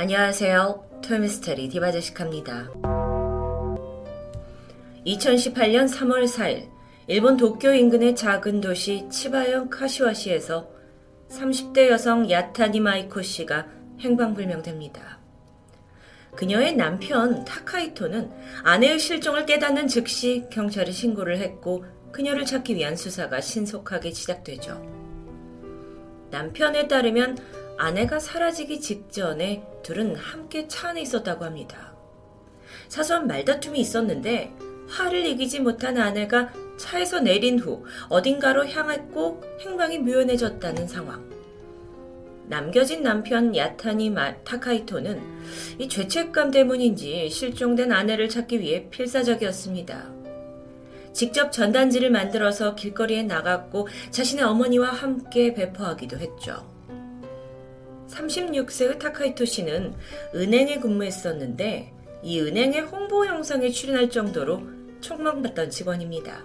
안녕하세요. 토요미스테리 디바제시카입니다. 2018년 3월 4일 일본 도쿄 인근의 작은 도시 치바현 카시와시에서 30대 여성 야타니 마이코 씨가 행방불명됩니다. 그녀의 남편 타카이토는 아내의 실종을 깨닫는 즉시 경찰에 신고를 했고 그녀를 찾기 위한 수사가 신속하게 시작되죠. 남편에 따르면 아내가 사라지기 직전에 둘은 함께 차 안에 있었다고 합니다. 사소한 말다툼이 있었는데 화를 이기지 못한 아내가 차에서 내린 후 어딘가로 향했고 행방이 묘연해졌다는 상황. 남겨진 남편 야타니 타카이토는 이 죄책감 때문인지 실종된 아내를 찾기 위해 필사적이었습니다. 직접 전단지를 만들어서 길거리에 나갔고 자신의 어머니와 함께 배포하기도 했죠. 36세의 타카이토 씨는 은행에 근무했었는데 이 은행의 홍보 영상에 출연할 정도로 촉망받던 직원입니다.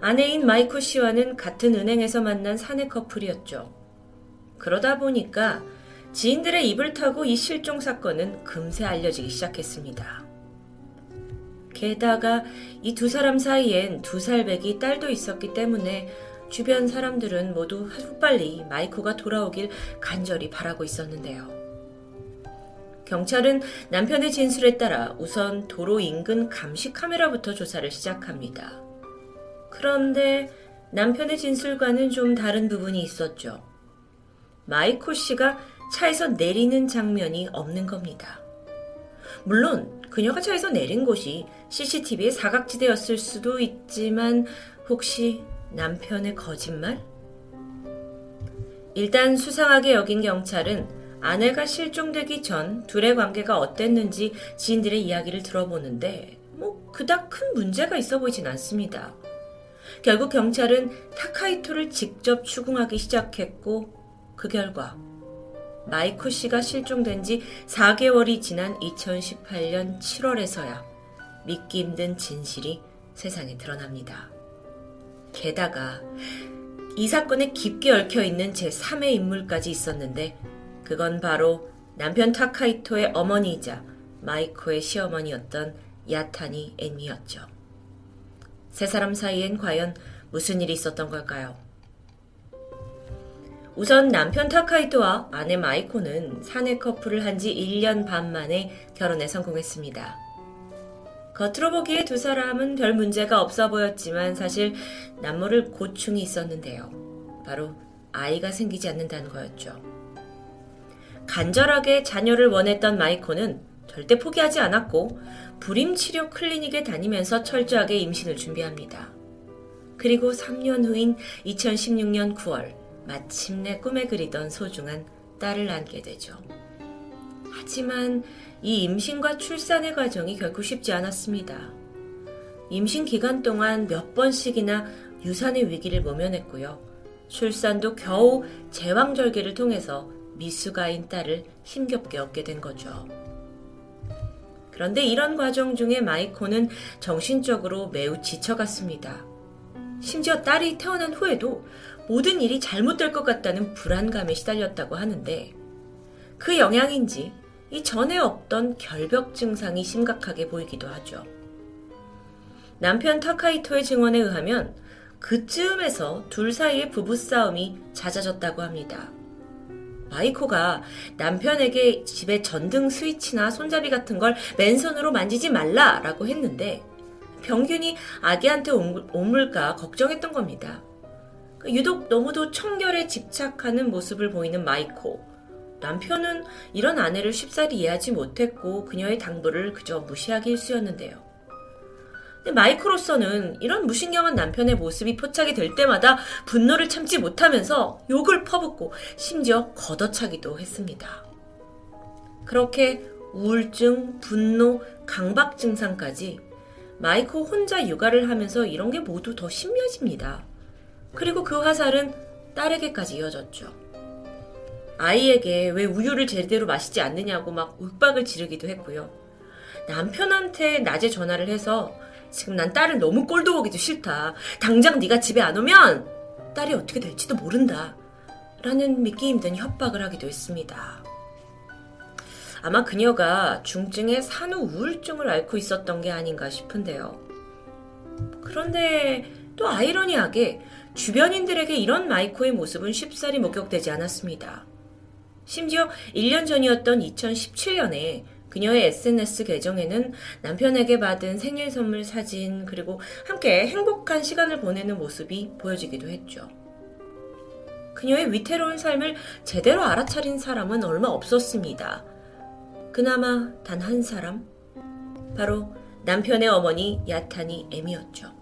아내인 마이코 씨와는 같은 은행에서 만난 사내 커플이었죠. 그러다 보니까 지인들의 입을 타고 이 실종 사건은 금세 알려지기 시작했습니다. 게다가 이 두 사람 사이엔 두 살배기 딸도 있었기 때문에 주변 사람들은 모두 하루빨리 마이코가 돌아오길 간절히 바라고 있었는데요. 경찰은 남편의 진술에 따라 우선 도로 인근 감시 카메라부터 조사를 시작합니다. 그런데 남편의 진술과는 좀 다른 부분이 있었죠. 마이코 씨가 차에서 내리는 장면이 없는 겁니다. 물론 그녀가 차에서 내린 곳이 CCTV의 사각지대였을 수도 있지만 혹시 남편의 거짓말? 일단 수상하게 여긴 경찰은 아내가 실종되기 전 둘의 관계가 어땠는지 지인들의 이야기를 들어보는데 뭐 그닥 큰 문제가 있어 보이진 않습니다. 결국 경찰은 타카이토를 직접 추궁하기 시작했고 그 결과 마이코 씨가 실종된 지 4개월이 지난 2018년 7월에서야 믿기 힘든 진실이 세상에 드러납니다. 게다가 이 사건에 깊게 얽혀 있는 제3의 인물까지 있었는데 그건 바로 남편 타카이토의 어머니이자 마이코의 시어머니였던 야타니 애미였죠. 세 사람 사이엔 과연 무슨 일이 있었던 걸까요? 우선 남편 타카이토와 아내 마이코는 사내 커플을 한 지 1년 반 만에 결혼에 성공했습니다. 겉으로 보기에 두 사람은 별 문제가 없어 보였지만 사실 남모를 고충이 있었는데요. 바로 아이가 생기지 않는다는 거였죠. 간절하게 자녀를 원했던 마이코는 절대 포기하지 않았고 불임 치료 클리닉에 다니면서 철저하게 임신을 준비합니다. 그리고 3년 후인 2016년 9월 마침내 꿈에 그리던 소중한 딸을 안게 되죠. 하지만 이 임신과 출산의 과정이 결코 쉽지 않았습니다. 임신 기간 동안 몇 번씩이나 유산의 위기를 모면했고요. 출산도 겨우 제왕절개를 통해서 미숙아인 딸을 힘겹게 얻게 된 거죠. 그런데 이런 과정 중에 마이코는 정신적으로 매우 지쳐갔습니다. 심지어 딸이 태어난 후에도 모든 일이 잘못될 것 같다는 불안감에 시달렸다고 하는데 그 영향인지 이 전에 없던 결벽 증상이 심각하게 보이기도 하죠. 남편 타카이토의 증언에 의하면 그쯤에서 둘 사이의 부부싸움이 잦아졌다고 합니다. 마이코가 남편에게 집에 전등 스위치나 손잡이 같은 걸 맨손으로 만지지 말라라고 했는데 병균이 아기한테 옮을까 걱정했던 겁니다. 유독 너무도 청결에 집착하는 모습을 보이는 마이코. 남편은 이런 아내를 쉽사리 이해하지 못했고 그녀의 당부를 그저 무시하기 일쑤였는데요. 마이코로서는 이런 무신경한 남편의 모습이 포착이 될 때마다 분노를 참지 못하면서 욕을 퍼붓고 심지어 걷어차기도 했습니다. 그렇게 우울증, 분노, 강박 증상까지 마이코 혼자 육아를 하면서 이런 게 모두 더 심해집니다. 그리고 그 화살은 딸에게까지 이어졌죠. 아이에게 왜 우유를 제대로 마시지 않느냐고 막 윽박을 지르기도 했고요. 남편한테 낮에 전화를 해서 지금 난 딸을 너무 꼴도 보기도 싫다. 당장 네가 집에 안 오면 딸이 어떻게 될지도 모른다. 라는 믿기 힘든 협박을 하기도 했습니다. 아마 그녀가 중증의 산후 우울증을 앓고 있었던 게 아닌가 싶은데요. 그런데 또 아이러니하게 주변인들에게 이런 마이코의 모습은 쉽사리 목격되지 않았습니다. 심지어 1년 전이었던 2017년에 그녀의 SNS 계정에는 남편에게 받은 생일 선물 사진 그리고 함께 행복한 시간을 보내는 모습이 보여지기도 했죠. 그녀의 위태로운 삶을 제대로 알아차린 사람은 얼마 없었습니다. 그나마 단 한 사람? 바로 남편의 어머니 야타니 M이었죠.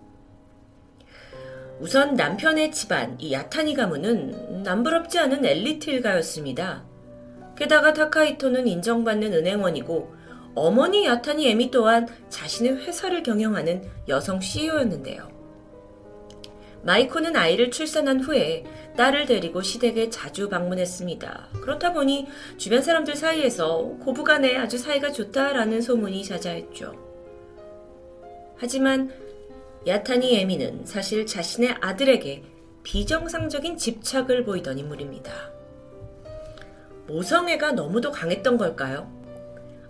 우선 남편의 집안, 이 야타니 가문은 남부럽지 않은 엘리트 일가였습니다. 게다가 타카이토는 인정받는 은행원이고 어머니 야타니 에미 또한 자신의 회사를 경영하는 여성 CEO였는데요. 마이코는 아이를 출산한 후에 딸을 데리고 시댁에 자주 방문했습니다. 그렇다 보니 주변 사람들 사이에서 고부간에 아주 사이가 좋다라는 소문이 자자했죠. 하지만 야타니 에미는 사실 자신의 아들에게 비정상적인 집착을 보이던 인물입니다. 모성애가 너무도 강했던 걸까요?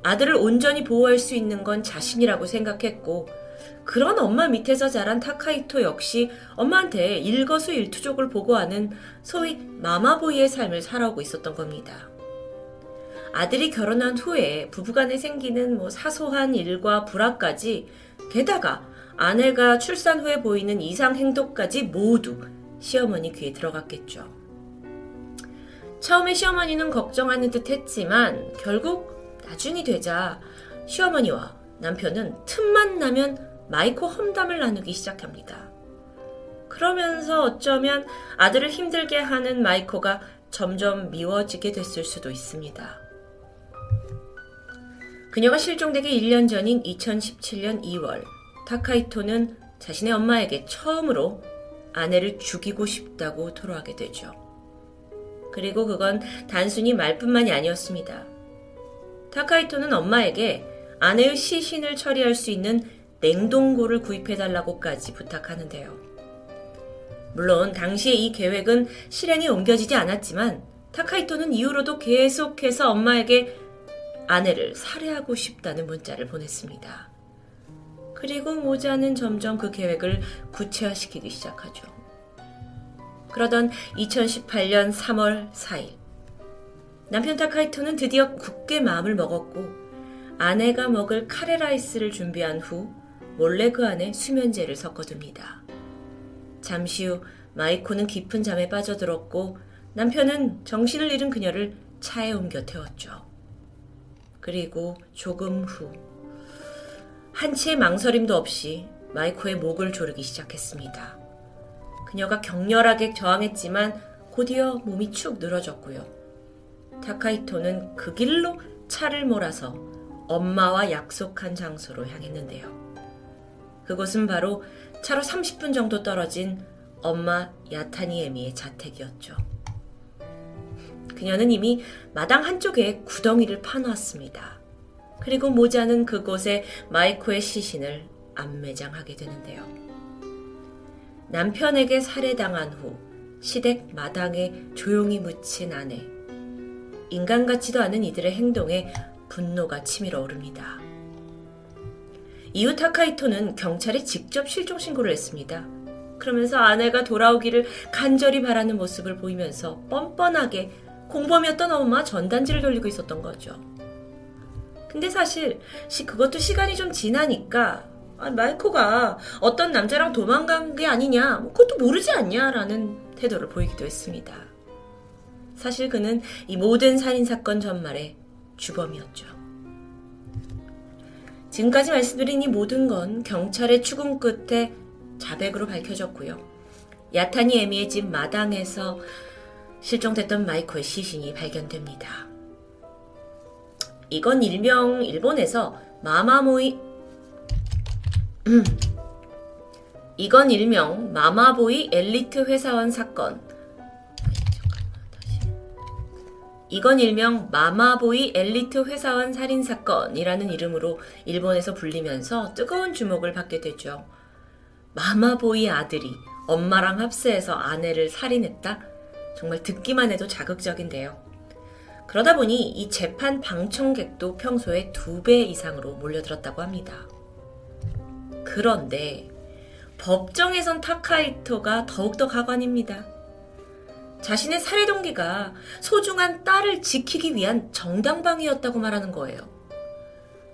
아들을 온전히 보호할 수 있는 건 자신이라고 생각했고, 그런 엄마 밑에서 자란 타카이토 역시 엄마한테 일거수일투족을 보고하는 소위 마마보이의 삶을 살아오고 있었던 겁니다. 아들이 결혼한 후에 부부간에 생기는 뭐 사소한 일과 불화까지 게다가 아내가 출산 후에 보이는 이상 행동까지 모두 시어머니 귀에 들어갔겠죠. 처음에 시어머니는 걱정하는 듯 했지만 결국 나중이 되자 시어머니와 남편은 틈만 나면 마이코 험담을 나누기 시작합니다. 그러면서 어쩌면 아들을 힘들게 하는 마이코가 점점 미워지게 됐을 수도 있습니다. 그녀가 실종되기 1년 전인 2017년 2월, 타카이토는 자신의 엄마에게 처음으로 아내를 죽이고 싶다고 토로하게 되죠. 그리고 그건 단순히 말뿐만이 아니었습니다. 타카이토는 엄마에게 아내의 시신을 처리할 수 있는 냉동고를 구입해달라고까지 부탁하는데요. 물론 당시에 이 계획은 실행에 옮겨지지 않았지만 타카이토는 이후로도 계속해서 엄마에게 아내를 살해하고 싶다는 문자를 보냈습니다. 그리고 모자는 점점 그 계획을 구체화시키기 시작하죠. 그러던 2018년 3월 4일, 남편 타카이토는 드디어 굳게 마음을 먹었고, 아내가 먹을 카레라이스를 준비한 후 몰래 그 안에 수면제를 섞어둡니다. 잠시 후 마이코는 깊은 잠에 빠져들었고 남편은 정신을 잃은 그녀를 차에 옮겨 태웠죠. 그리고 조금 후 한치의 망설임도 없이 마이코의 목을 조르기 시작했습니다. 그녀가 격렬하게 저항했지만 곧이어 몸이 축 늘어졌고요. 타카이토는 그 길로 차를 몰아서 엄마와 약속한 장소로 향했는데요. 그곳은 바로 차로 30분 정도 떨어진 엄마 야타니 에미의 자택이었죠. 그녀는 이미 마당 한쪽에 구덩이를 파놓았습니다. 그리고 모자는 그곳에 마이코의 시신을 안매장하게 되는데요. 남편에게 살해당한 후 시댁 마당에 조용히 묻힌 아내. 인간 같지도 않은 이들의 행동에 분노가 치밀어 오릅니다. 이후 타카이토는 경찰에 직접 실종 신고를 했습니다. 그러면서 아내가 돌아오기를 간절히 바라는 모습을 보이면서 뻔뻔하게 공범이었던 엄마 전단지를 돌리고 있었던 거죠. 근데 사실 그것도 시간이 좀 지나니까 아, 마이코가 어떤 남자랑 도망간 게 아니냐, 뭐 그것도 모르지 않냐라는 태도를 보이기도 했습니다. 사실 그는 이 모든 살인사건 전말의 주범이었죠. 지금까지 말씀드린 이 모든 건 경찰의 추궁 끝에 자백으로 밝혀졌고요. 야타니 에미의 집 마당에서 실종됐던 마이코의 시신이 발견됩니다. 이건 일명 일본에서 마마모이 이건 일명 마마보이 엘리트 회사원 사건 이건 일명 마마보이 엘리트 회사원 살인 사건이라는 이름으로 일본에서 불리면서 뜨거운 주목을 받게 되죠. 마마보이 아들이 엄마랑 합세해서 아내를 살인했다? 정말 듣기만 해도 자극적인데요. 그러다 보니 이 재판 방청객도 평소의 두배 이상으로 몰려들었다고 합니다. 그런데 법정에선 타카이토가 더욱더 가관입니다. 자신의 살해 동기가 소중한 딸을 지키기 위한 정당방위였다고 말하는 거예요.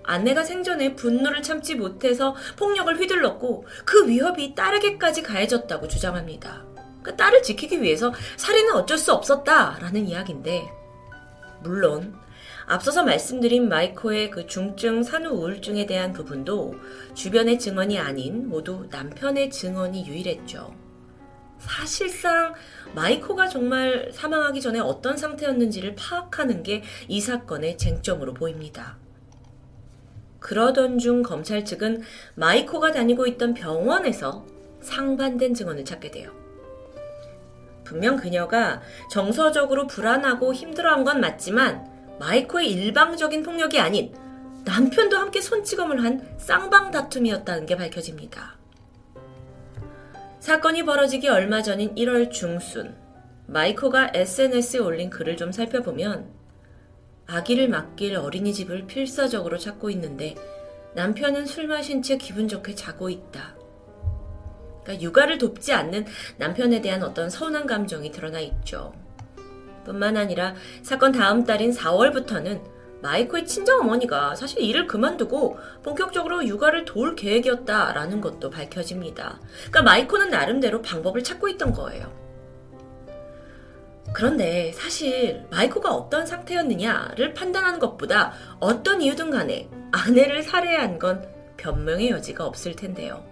아내가 생전에 분노를 참지 못해서 폭력을 휘둘렀고 그 위협이 딸에게까지 가해졌다고 주장합니다. 그 딸을 지키기 위해서 살인은 어쩔 수 없었다라는 이야기인데 물론 앞서서 말씀드린 마이코의 그 중증 산후 우울증에 대한 부분도 주변의 증언이 아닌 모두 남편의 증언이 유일했죠. 사실상 마이코가 정말 사망하기 전에 어떤 상태였는지를 파악하는 게 이 사건의 쟁점으로 보입니다. 그러던 중 검찰 측은 마이코가 다니고 있던 병원에서 상반된 증언을 찾게 돼요. 분명 그녀가 정서적으로 불안하고 힘들어한 건 맞지만 마이코의 일방적인 폭력이 아닌 남편도 함께 손찌검을 한 쌍방 다툼이었다는 게 밝혀집니다. 사건이 벌어지기 얼마 전인 1월 중순, 마이코가 SNS에 올린 글을 좀 살펴보면 아기를 맡길 어린이집을 필사적으로 찾고 있는데 남편은 술 마신 채 기분 좋게 자고 있다. 그러니까 육아를 돕지 않는 남편에 대한 어떤 서운한 감정이 드러나 있죠. 뿐만 아니라 사건 다음 달인 4월부터는 마이코의 친정 어머니가 사실 일을 그만두고 본격적으로 육아를 도울 계획이었다라는 것도 밝혀집니다. 그러니까 마이코는 나름대로 방법을 찾고 있던 거예요. 그런데 사실 마이코가 어떤 상태였느냐를 판단하는 것보다 어떤 이유든 간에 아내를 살해한 건 변명의 여지가 없을 텐데요.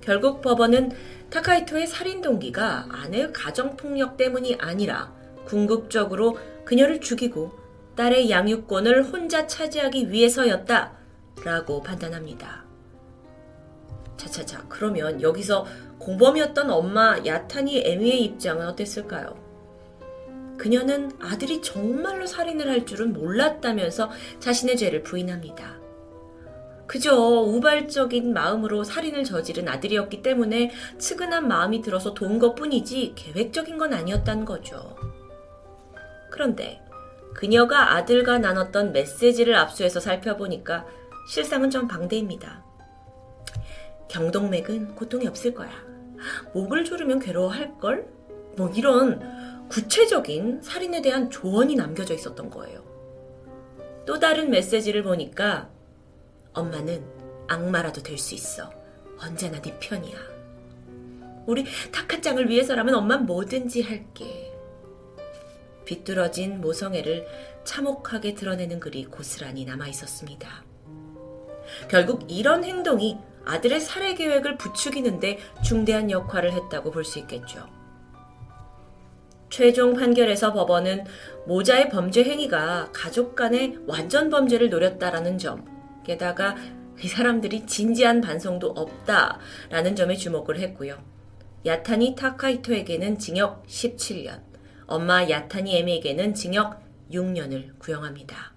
결국 법원은 타카이토의 살인 동기가 아내의 가정폭력 때문이 아니라 궁극적으로 그녀를 죽이고 딸의 양육권을 혼자 차지하기 위해서였다. 라고 판단합니다. 차차차, 그러면 여기서 공범이었던 엄마 야타니 에미의 입장은 어땠을까요? 그녀는 아들이 정말로 살인을 할 줄은 몰랐다면서 자신의 죄를 부인합니다. 그저 우발적인 마음으로 살인을 저지른 아들이었기 때문에 측은한 마음이 들어서 도운 것 뿐이지 계획적인 건 아니었다는 거죠. 그런데 그녀가 아들과 나눴던 메시지를 압수해서 살펴보니까 실상은 좀 방대입니다. 경동맥은 고통이 없을 거야. 목을 조르면 괴로워할 걸? 뭐 이런 구체적인 살인에 대한 조언이 남겨져 있었던 거예요. 또 다른 메시지를 보니까 엄마는 악마라도 될 수 있어. 언제나 네 편이야. 우리 타카짱을 위해서라면 엄만 뭐든지 할게. 비뚤어진 모성애를 참혹하게 드러내는 글이 고스란히 남아 있었습니다. 결국 이런 행동이 아들의 살해 계획을 부추기는데 중대한 역할을 했다고 볼 수 있겠죠. 최종 판결에서 법원은 모자의 범죄 행위가 가족 간의 완전 범죄를 노렸다라는 점, 게다가 이 사람들이 진지한 반성도 없다라는 점에 주목을 했고요. 야타니 타카이토에게는 징역 17년, 엄마 야타니 에미에게는 징역 6년을 구형합니다.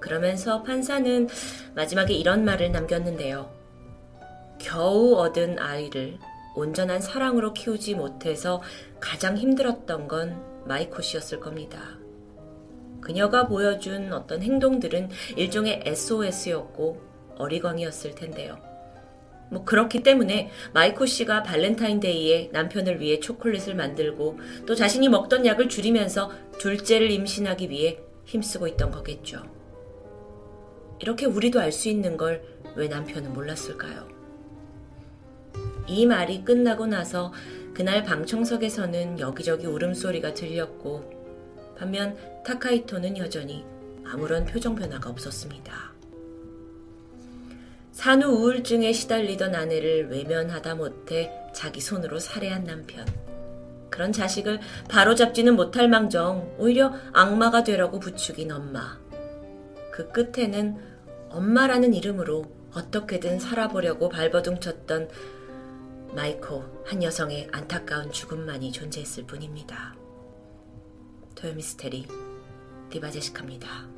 그러면서 판사는 마지막에 이런 말을 남겼는데요. 겨우 얻은 아이를 온전한 사랑으로 키우지 못해서 가장 힘들었던 건 마이코 씨였을 겁니다. 그녀가 보여준 어떤 행동들은 일종의 SOS였고 어리광이었을 텐데요. 뭐 그렇기 때문에 마이코 씨가 발렌타인데이에 남편을 위해 초콜릿을 만들고 또 자신이 먹던 약을 줄이면서 둘째를 임신하기 위해 힘쓰고 있던 거겠죠. 이렇게 우리도 알 수 있는 걸 왜 남편은 몰랐을까요? 이 말이 끝나고 나서 그날 방청석에서는 여기저기 울음소리가 들렸고 반면 타카이토는 여전히 아무런 표정 변화가 없었습니다. 산후 우울증에 시달리던 아내를 외면하다 못해 자기 손으로 살해한 남편. 그런 자식을 바로잡지는 못할 망정 오히려 악마가 되라고 부추긴 엄마. 그 끝에는 엄마라는 이름으로 어떻게든 살아보려고 발버둥 쳤던 마이코 한 여성의 안타까운 죽음만이 존재했을 뿐입니다. 토요미스테리 디바제시카입니다.